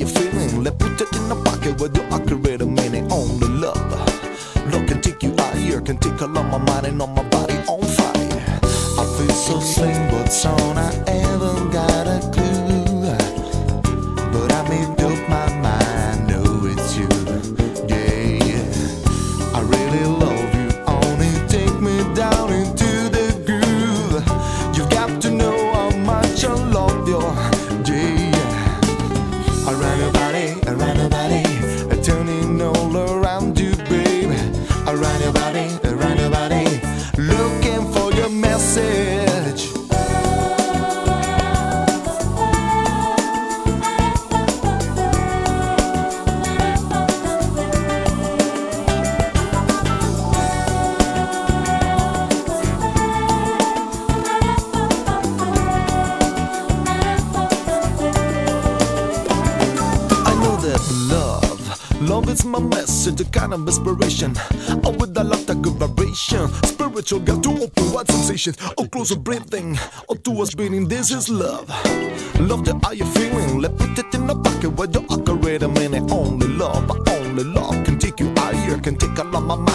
you feeling? around your body, looking for your message. Love is my message, a kind of inspiration conversations or close breathing or to us breathing. This is love. Love that are you feeling? Let me put it in the pocket where you operate a minute. Only love, only love can take you higher, can take all of my mind.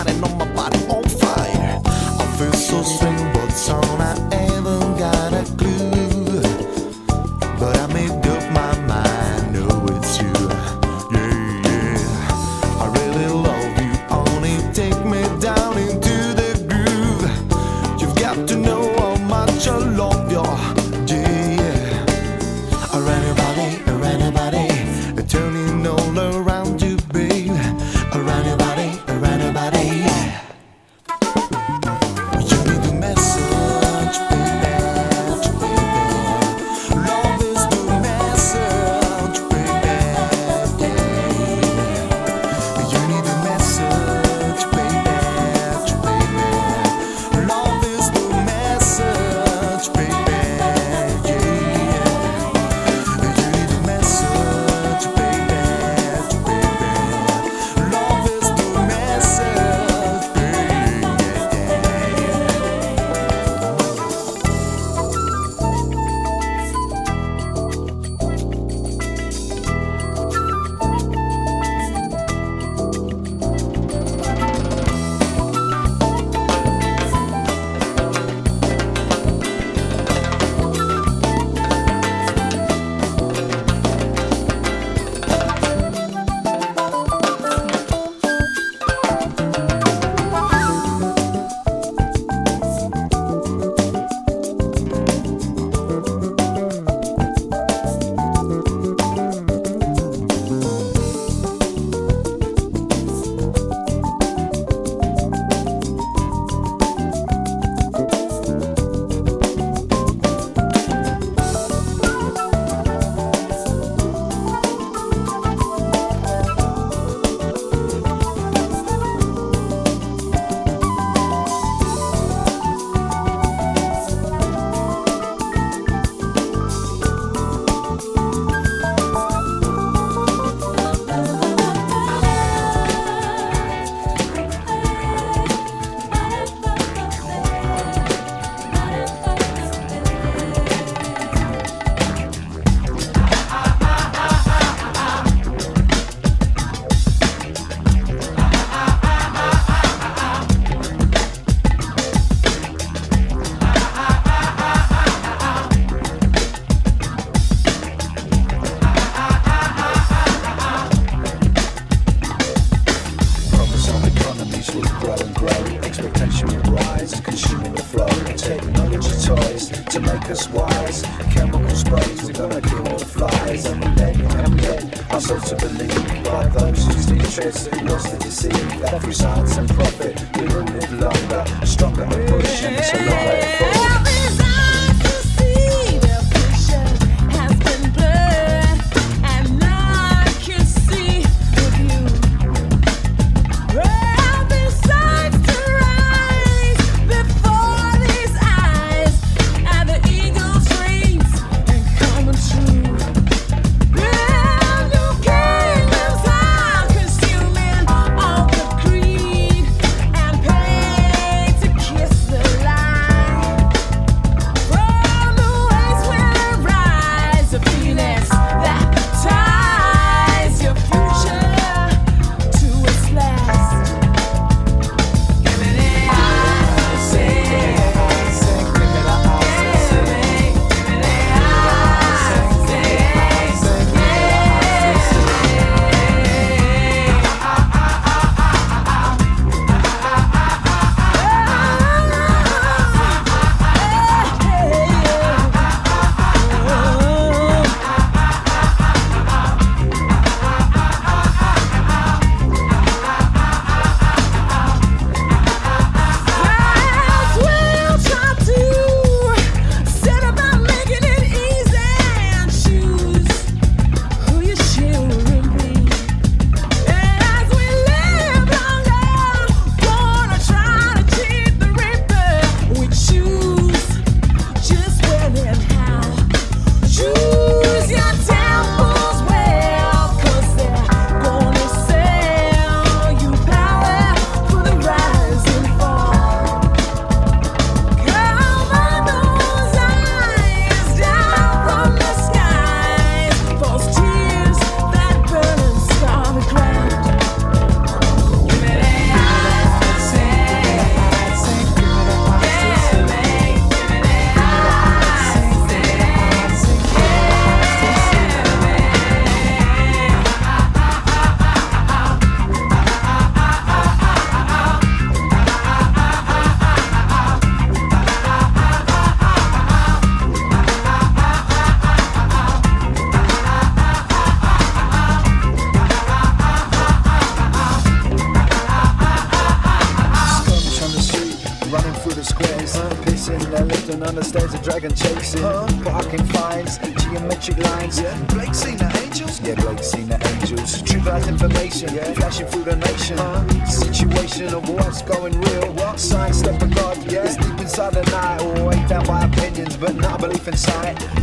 Jazzid Groove, un programma di DJ Ritzmond. Everywhere in the angels. Yeah, Blake in the angels. True vast information, yeah. flashing through the nation. Huh? Situation of what's going real. What? Science step of God, yeah. It's deep inside the night. You can hear it in the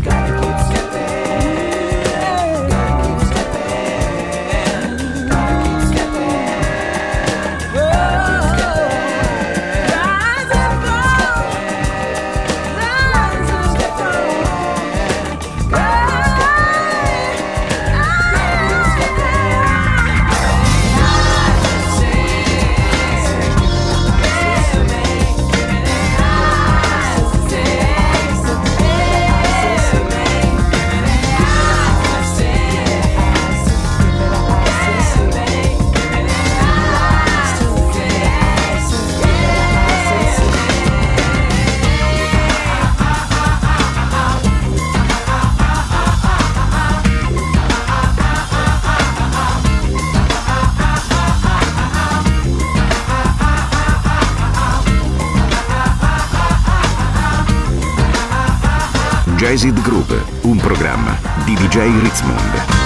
club, rub it up, bring it back to life.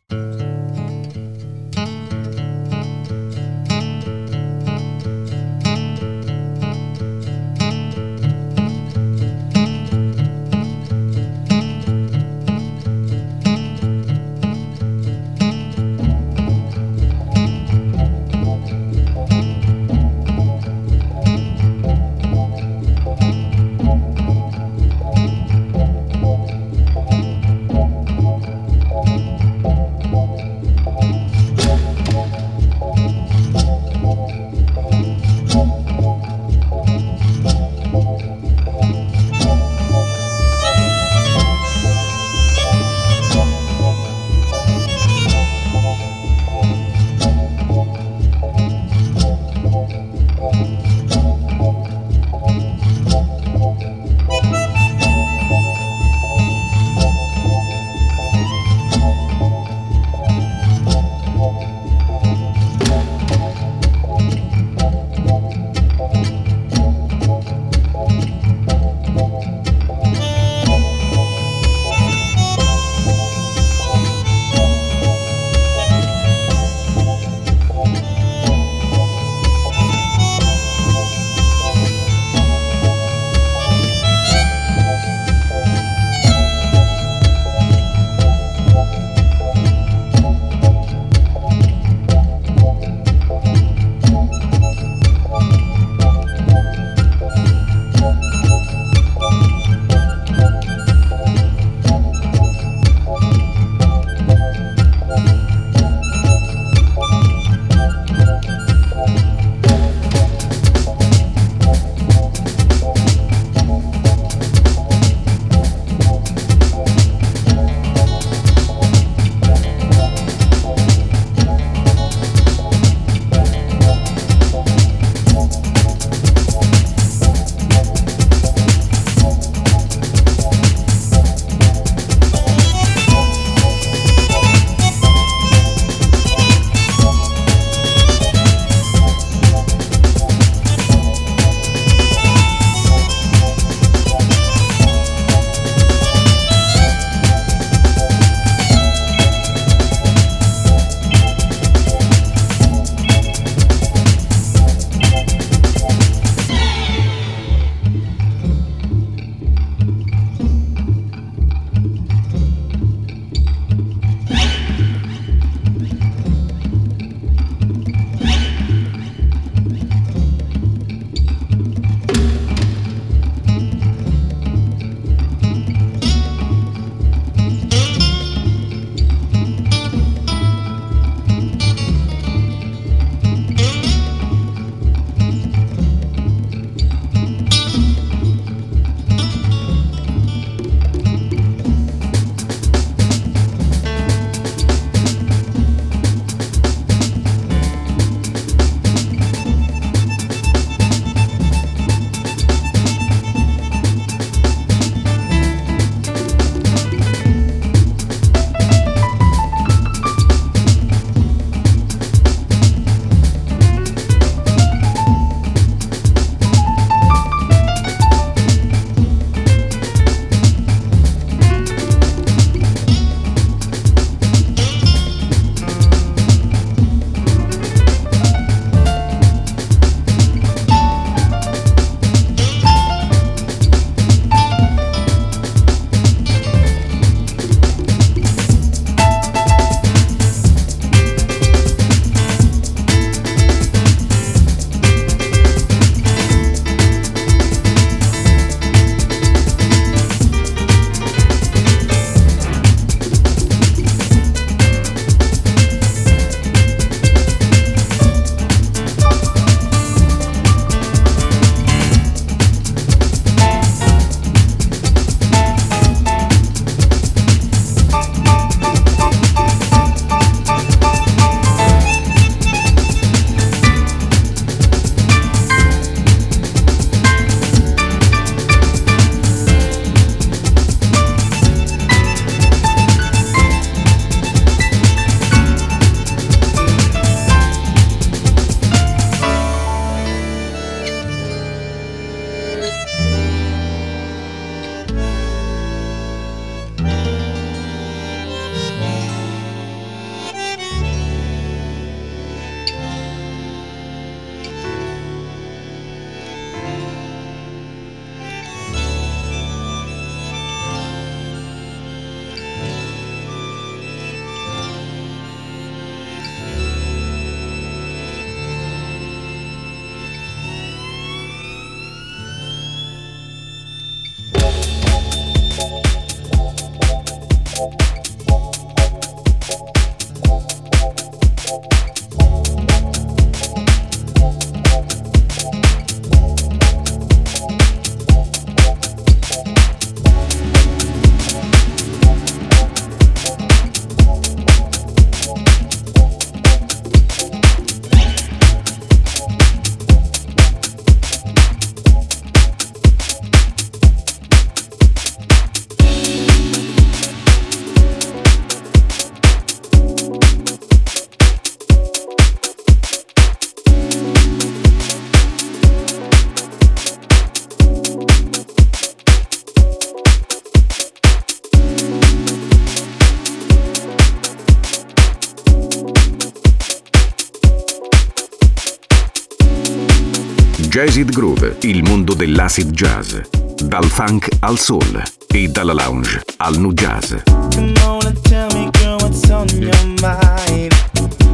Jazzid Groove, il mondo dell'acid jazz. Dal funk al soul e dalla lounge al nu jazz. Come on and tell me, girl, what's on your mind?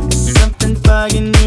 Something bugging you.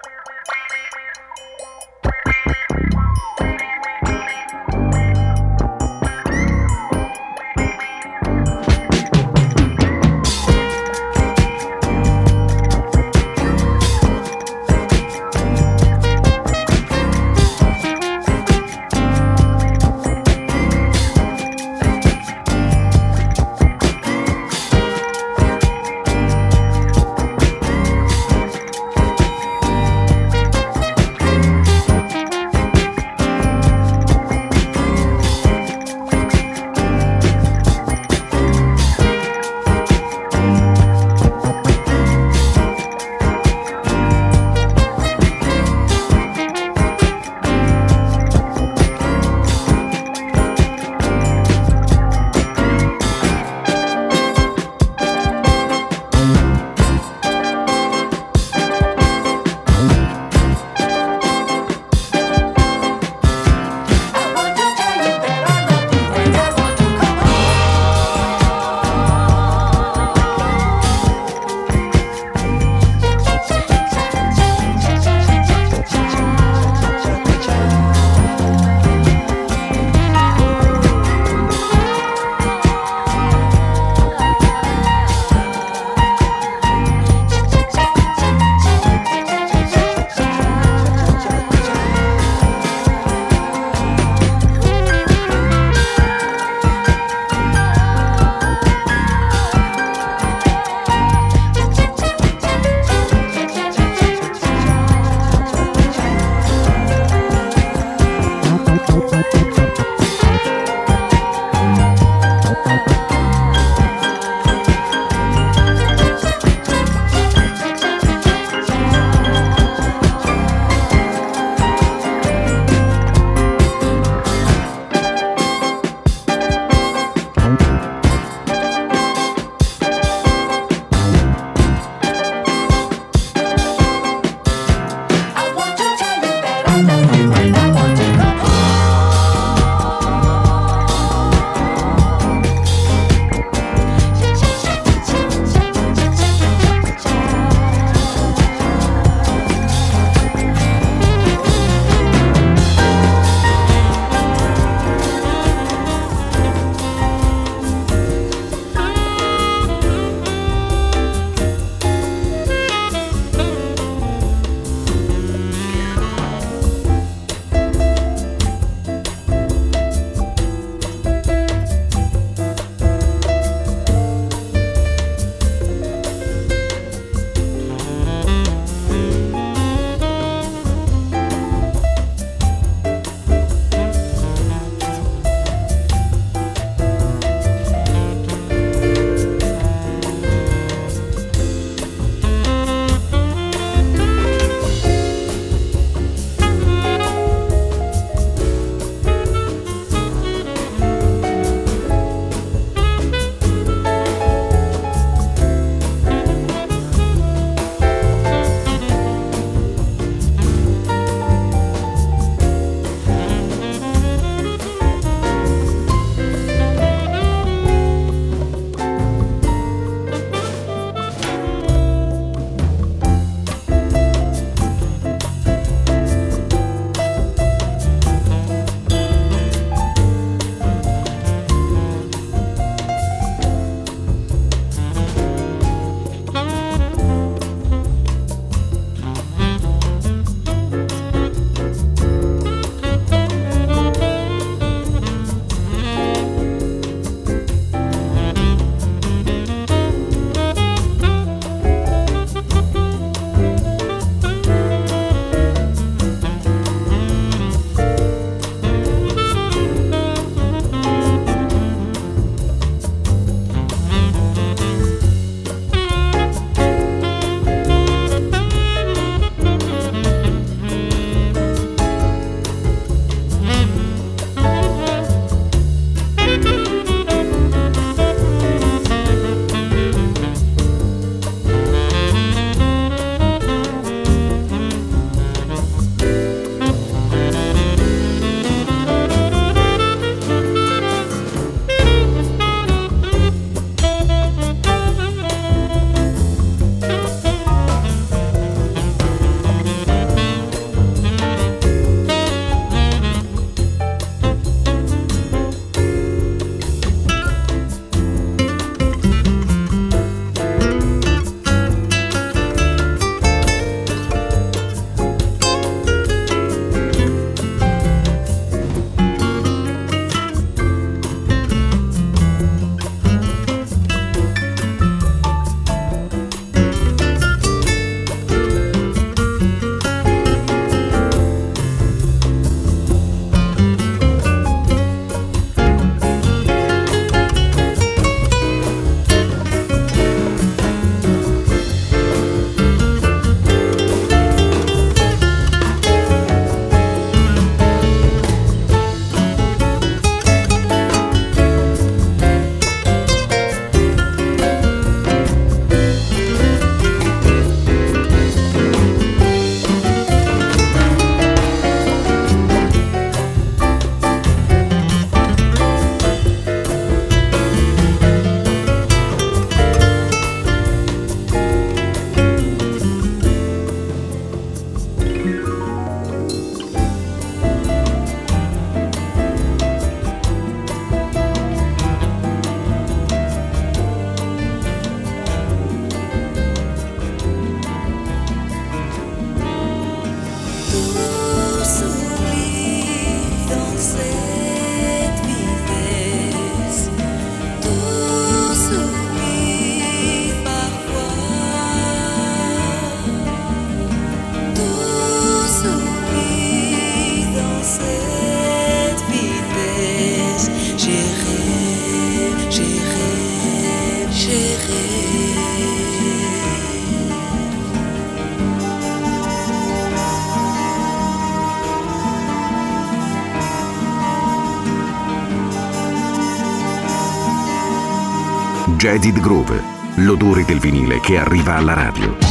Jaded Groove, l'odore del vinile che arriva alla radio.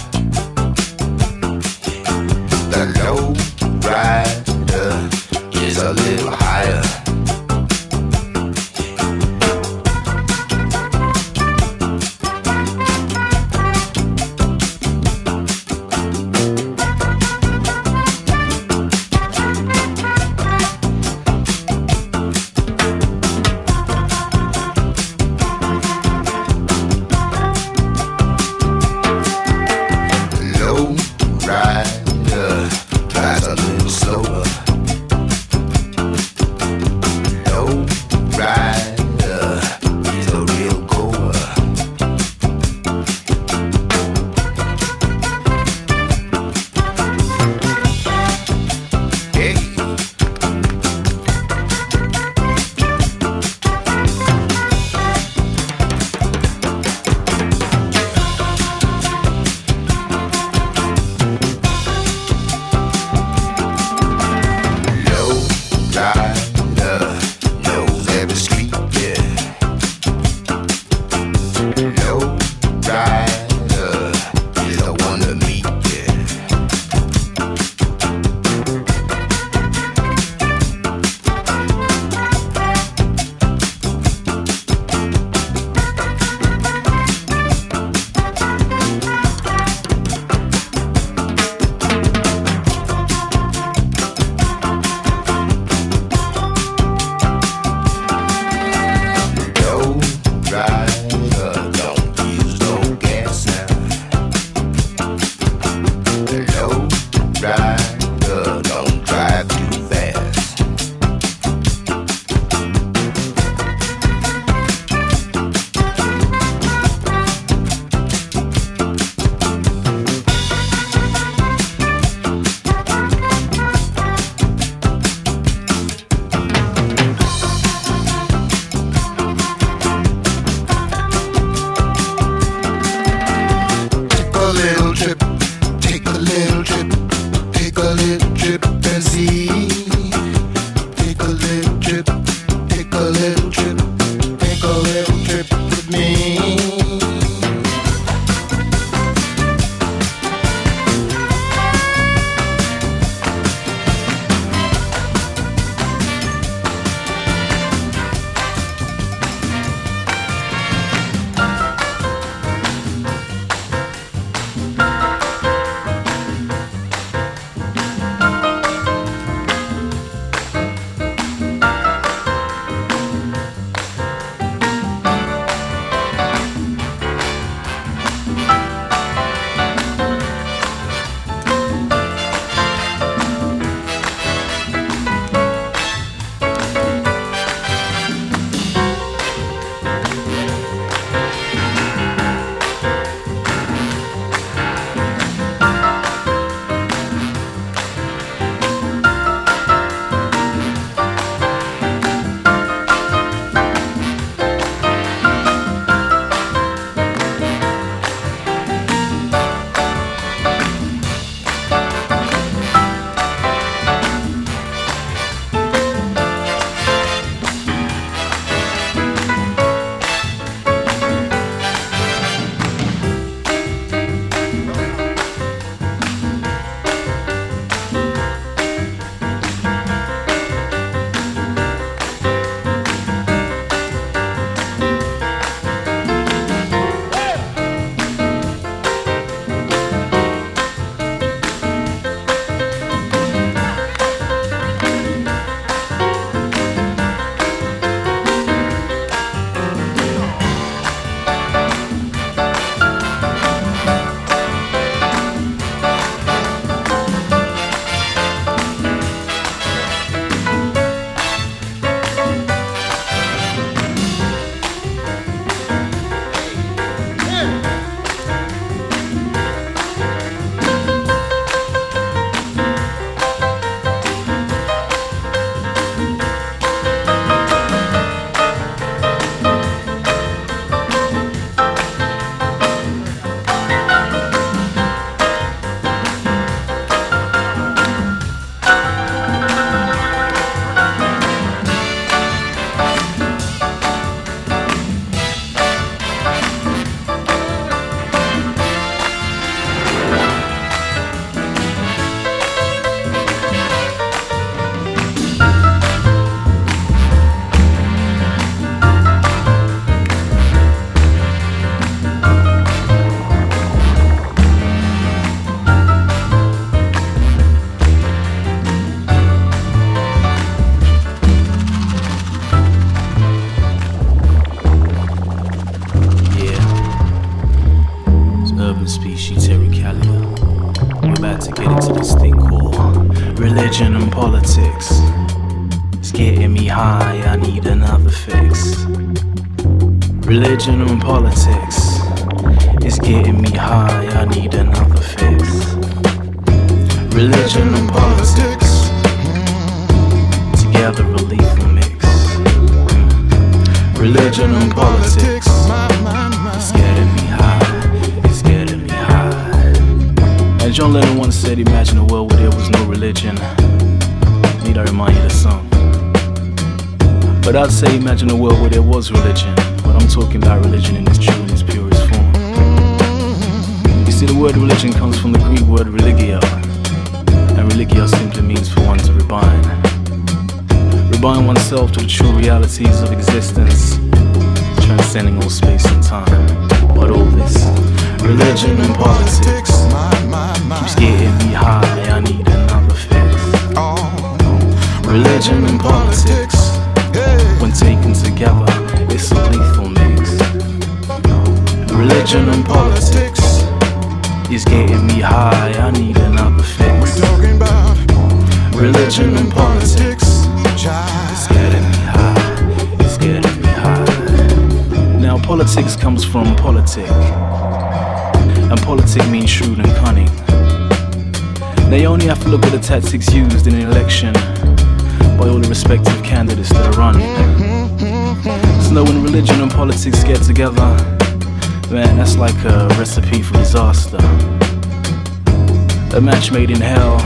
Match made in hell,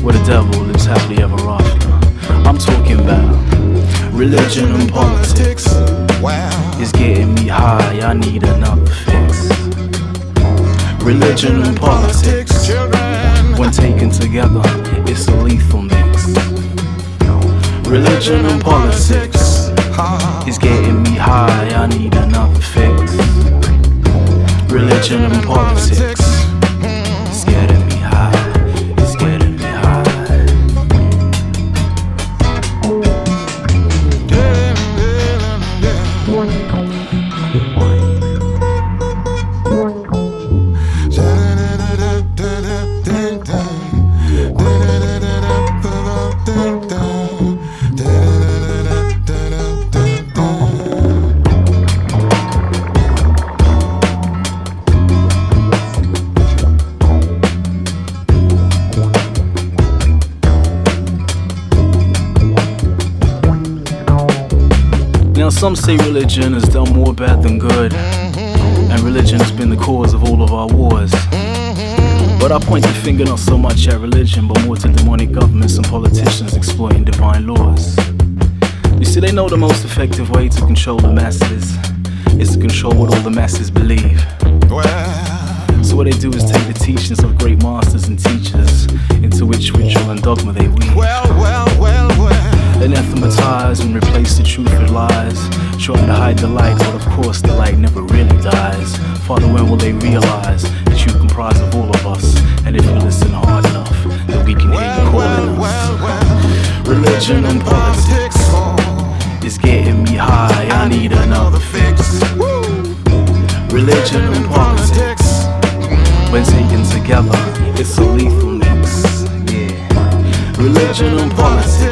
where the devil lives happily ever after. I'm talking about religion and politics. Is getting me high, I need another fix. Religion and politics, when taken together, it's a lethal mix. Religion and politics is getting me high, I need another fix. Religion and politics some say religion has done more bad than good, and religion has been the cause of all of our wars. But I point the finger not so much at religion, but more to demonic governments and politicians exploiting divine laws. You see, they know the most effective way to control the masses is to control what all the masses believe. So, what they do is take the teachings of great masters and teachers into which ritual and dogma they weave. Anathematize and replace the truth with lies. Trying to hide the light, but of course the light never really dies. Father, when will they realize that you comprise of all of us? And if you listen hard enough, then we can hear you calling us. Religion and politics is getting me high. I need another fix. Religion and politics, when taken together, it's a lethal mix. Yeah. Religion and politics